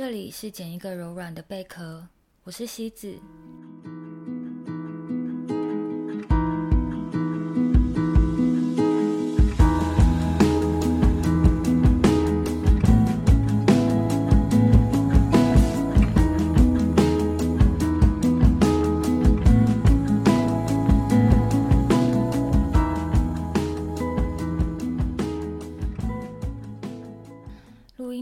这里是捡一个柔软的贝壳，我是西子。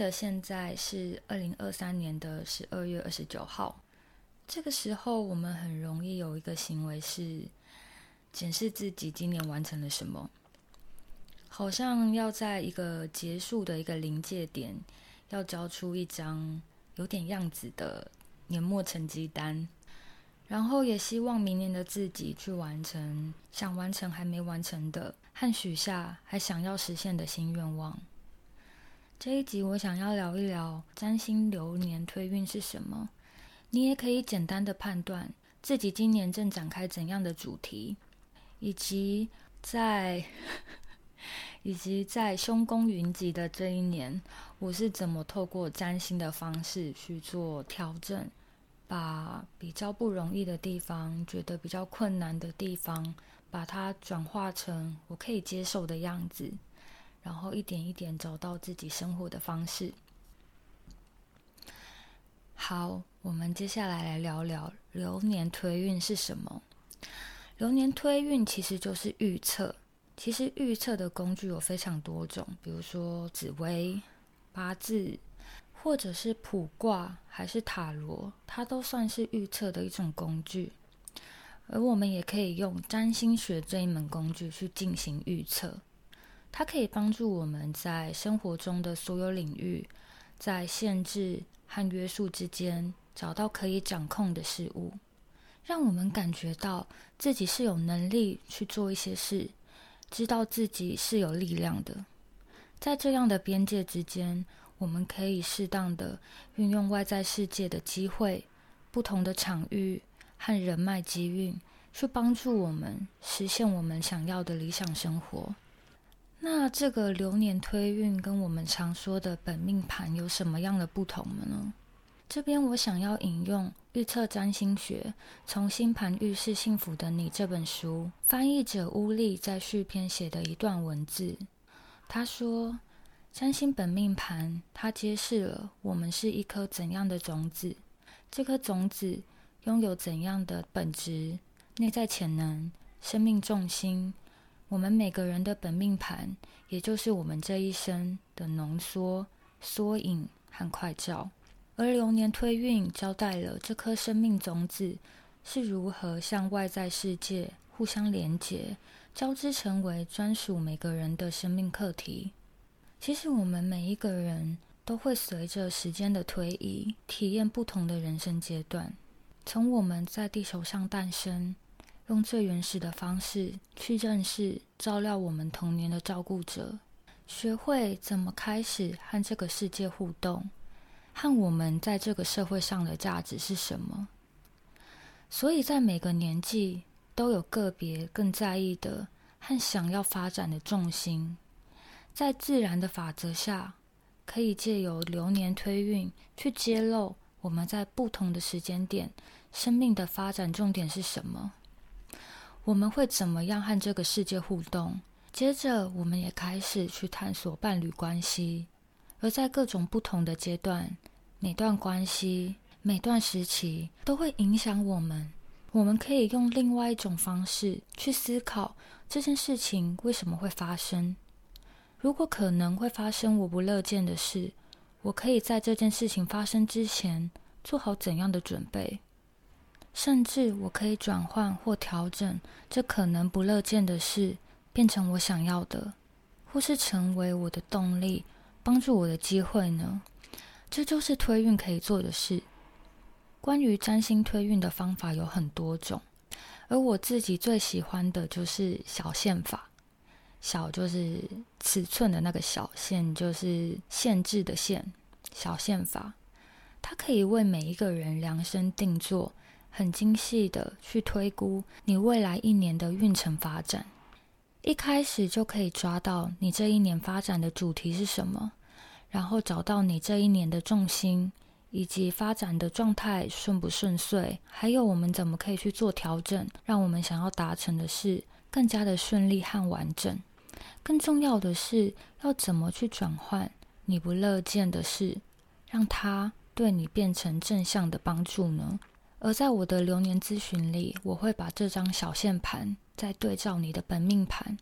的现在是二零二三年的十二月二十九号。这个时候，我们很容易有一个行为是检视自己今年完成了什么，好像要在一个结束的一个临界点，要交出一张有点样子的年末成绩单，然后也希望明年的自己去完成想完成还没完成的，和许下还想要实现的新愿望。这一集我想要聊一聊占星流年推运是什么，你也可以简单的判断自己今年正展开怎样的主题，以及在以及在凶宫云集的这一年，我是怎么透过占星的方式去做调整，把比较不容易的地方，觉得比较困难的地方，把它转化成我可以接受的样子。然后一点一点找到自己生活的方式。好，我们接下来来聊聊流年推运是什么。流年推运其实就是预测。其实预测的工具有非常多种，比如说紫微、八字，或者是卜卦，还是塔罗，它都算是预测的一种工具。而我们也可以用占星学这一门工具去进行预测。它可以帮助我们在生活中的所有领域，在限制和约束之间找到可以掌控的事物，让我们感觉到自己是有能力去做一些事，知道自己是有力量的。在这样的边界之间，我们可以适当的运用外在世界的机会、不同的场域和人脉机运，去帮助我们实现我们想要的理想生活。那这个流年推运跟我们常说的本命盘有什么样的不同呢？这边我想要引用《预测占星学：从星盘预示幸福的你》这本书翻译者乌力在序篇写的一段文字。他说：“占星本命盘，它揭示了我们是一颗怎样的种子，这颗种子拥有怎样的本质、内在潜能、生命重心。”我们每个人的本命盘，也就是我们这一生的浓缩、缩影和快照。而流年推运交代了这颗生命种子是如何向外在世界互相连接，交织成为专属每个人的生命课题。其实，我们每一个人都会随着时间的推移，体验不同的人生阶段。从我们在地球上诞生。用最原始的方式去认识、照料我们童年的照顾者，学会怎么开始和这个世界互动，和我们在这个社会上的价值是什么。所以在每个年纪都有个别更在意的和想要发展的重心，在自然的法则下，可以借由流年推运去揭露我们在不同的时间点生命的发展重点是什么。我们会怎么样和这个世界互动？接着，我们也开始去探索伴侣关系。而在各种不同的阶段，每段关系、每段时期都会影响我们。我们可以用另外一种方式去思考这件事情为什么会发生。如果可能会发生我不乐见的事，我可以在这件事情发生之前做好怎样的准备？甚至我可以转换或调整这可能不乐见的事，变成我想要的，或是成为我的动力，帮助我的机会呢？这就是推运可以做的事。关于占星推运的方法有很多种，而我自己最喜欢的就是小限法。小就是尺寸的那个小，限就是限制的限。小限法，它可以为每一个人量身定做。很精细的去推估你未来一年的运程发展，一开始就可以抓到你这一年发展的主题是什么，然后找到你这一年的重心，以及发展的状态顺不顺遂，还有我们怎么可以去做调整，让我们想要达成的事更加的顺利和完整。更重要的是，要怎么去转换你不乐见的事，让它对你变成正向的帮助呢？而在我的流年咨询里，我会把这张小线盘再对照你的本命盘，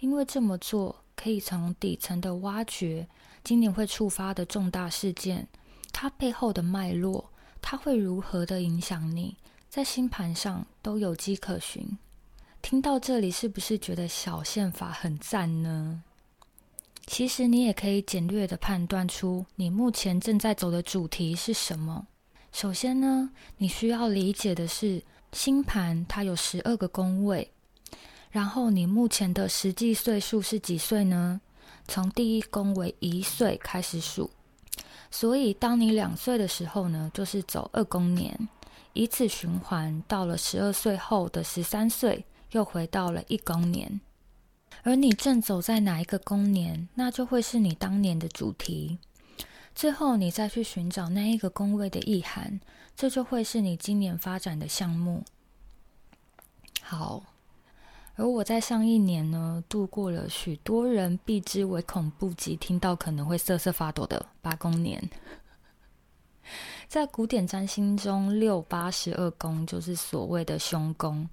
因为这么做可以从底层的挖掘今年会触发的重大事件。它背后的脉络，它会如何的影响你，在星盘上都有迹可循。听到这里，是不是觉得小线法很赞呢？其实你也可以简略的判断出你目前正在走的主题是什么。首先呢，你需要理解的是，星盘它有十二个宫位，然后你目前的实际岁数是几岁呢？从第一宫为一岁开始数。所以，当你两岁的时候呢，就是走二宫年，以此循环，到了十二岁后的十三岁，又回到了一宫年。而你正走在哪一个宫年，那就会是你当年的主题。最后，你再去寻找那一个宫位的意涵，这就会是你今年发展的项目。好。而我在上一年呢，度过了许多人避之唯恐不及、听到可能会瑟瑟发抖的八宫年。在古典占星中，六八十二宫就是所谓的凶宫，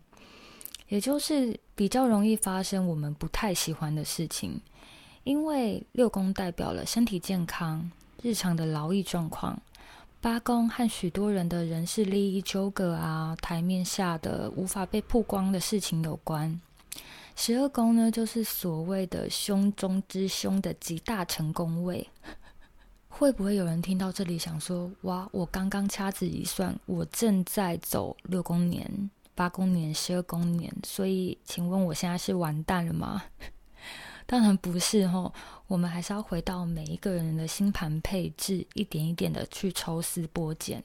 也就是比较容易发生我们不太喜欢的事情。因为六宫代表了身体健康、日常的劳逸状况，八宫和许多人的人事利益纠葛啊，台面下的无法被曝光的事情有关。十二宫呢，就是所谓的凶中之凶的极大成功位。会不会有人听到这里想说：“哇，我刚刚掐指一算，我正在走六宫年、八宫年、十二宫年，所以，请问我现在是完蛋了吗？”当然不是吼，我们还是要回到每一个人的星盘配置，一点一点的去抽丝剥茧。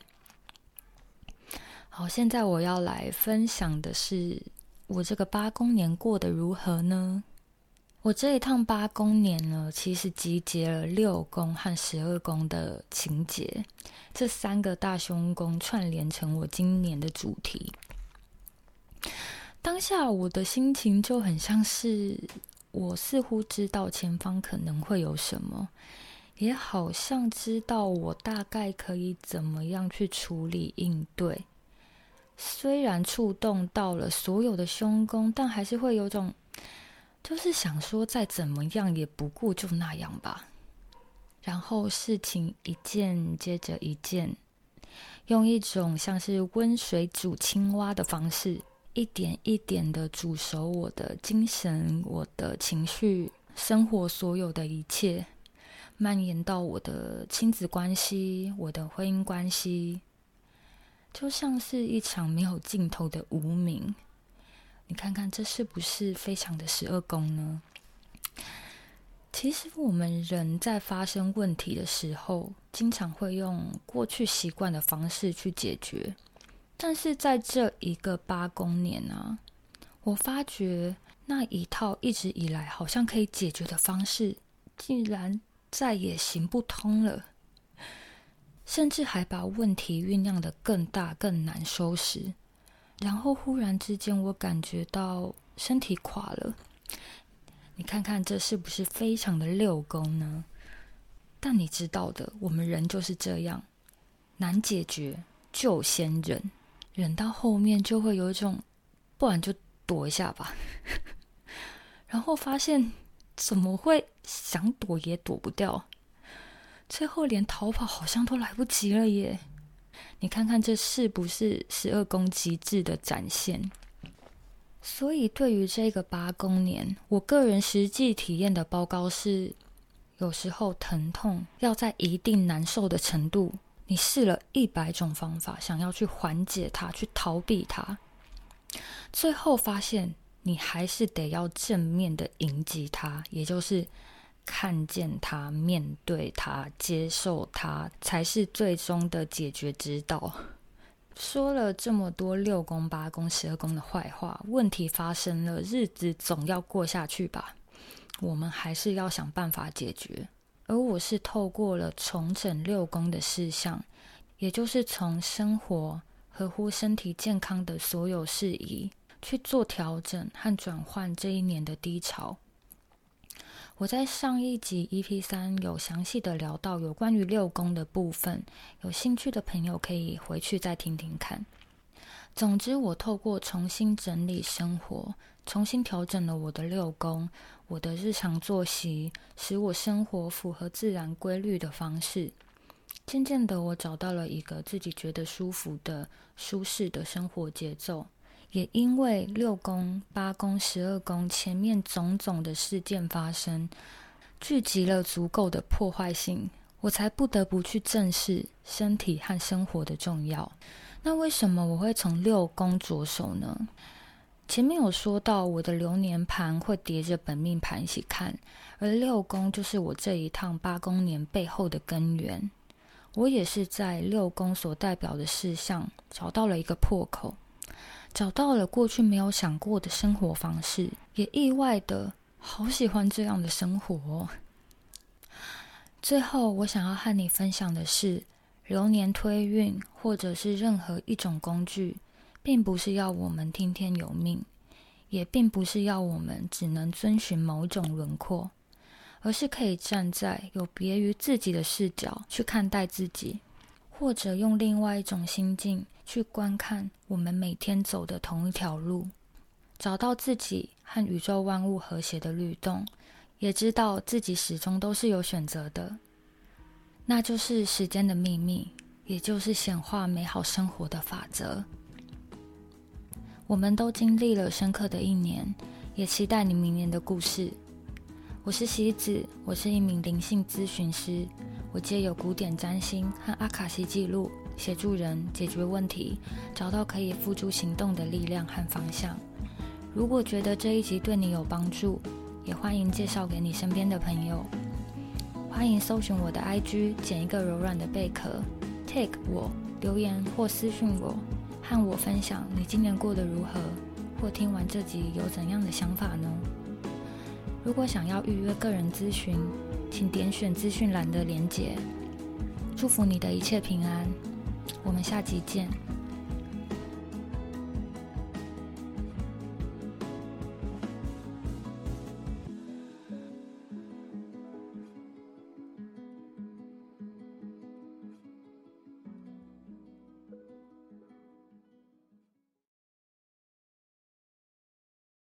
好，现在我要来分享的是。我这个八公年过得如何呢？我这一趟八公年呢，其实集结了六宫和十二宫的情节，这三个大凶宫串联成我今年的主题。当下我的心情就很像是，我似乎知道前方可能会有什么，也好像知道我大概可以怎么样去处理应对。虽然触动到了所有的凶宫，但还是会有种，就是想说再怎么样也不过就那样吧。然后事情一件接着一件，用一种像是温水煮青蛙的方式，一点一点的煮熟我的精神、我的情绪、生活所有的一切，蔓延到我的亲子关系、我的婚姻关系。就像是一场没有尽头的无名，你看看这是不是非常的十二宫呢？其实我们人在发生问题的时候，经常会用过去习惯的方式去解决，但是在这一个八公年啊，我发觉那一套一直以来好像可以解决的方式，竟然再也行不通了。甚至还把问题酝酿得更大、更难收拾，然后忽然之间，我感觉到身体垮了。你看看这是不是非常的六宫呢？但你知道的，我们人就是这样，难解决就先忍，忍到后面就会有一种，不然就躲一下吧。然后发现怎么会想躲也躲不掉。最后连逃跑好像都来不及了耶！你看看这是不是十二宫极致的展现？所以对于这个八宫年，我个人实际体验的报告是，有时候疼痛要在一定难受的程度，你试了一百种方法想要去缓解它，去逃避它，最后发现你还是得要正面的迎击它，也就是。看见它，面对它，接受它，才是最终的解决之道。说了这么多六宫、八宫、十二宫的坏话，问题发生了，日子总要过下去吧？我们还是要想办法解决。而我是透过了重整六宫的事项，也就是从生活合乎身体健康的所有事宜去做调整和转换这一年的低潮。我在上一集 EP 三有详细的聊到有关于六宫的部分，有兴趣的朋友可以回去再听听看。总之，我透过重新整理生活，重新调整了我的六宫，我的日常作息，使我生活符合自然规律的方式。渐渐的，我找到了一个自己觉得舒服的、舒适的生活节奏。也因为六宫、八宫、十二宫前面种种的事件发生，聚集了足够的破坏性，我才不得不去正视身体和生活的重要。那为什么我会从六宫着手呢？前面有说到，我的流年盘会叠着本命盘一起看，而六宫就是我这一趟八宫年背后的根源。我也是在六宫所代表的事项找到了一个破口。找到了过去没有想过的生活方式，也意外的好喜欢这样的生活哦。最后，我想要和你分享的是，流年推运或者是任何一种工具，并不是要我们听天由命，也并不是要我们只能遵循某种轮廓，而是可以站在有别于自己的视角去看待自己。或者用另外一种心境去观看我们每天走的同一条路，找到自己和宇宙万物和谐的律动，也知道自己始终都是有选择的，那就是时间的秘密，也就是显化美好生活的法则。我们都经历了深刻的一年，也期待你明年的故事。我是希子，我是一名灵性咨询师。我借由古典占星和阿卡西记录，协助人解决问题，找到可以付诸行动的力量和方向。如果觉得这一集对你有帮助，也欢迎介绍给你身边的朋友。欢迎搜寻我的 IG，捡一个柔软的贝壳，take 我，留言或私讯我，和我分享你今年过得如何，或听完这集有怎样的想法呢？如果想要预约个人咨询，请点选资讯栏的连结。祝福你的一切平安，我们下集见。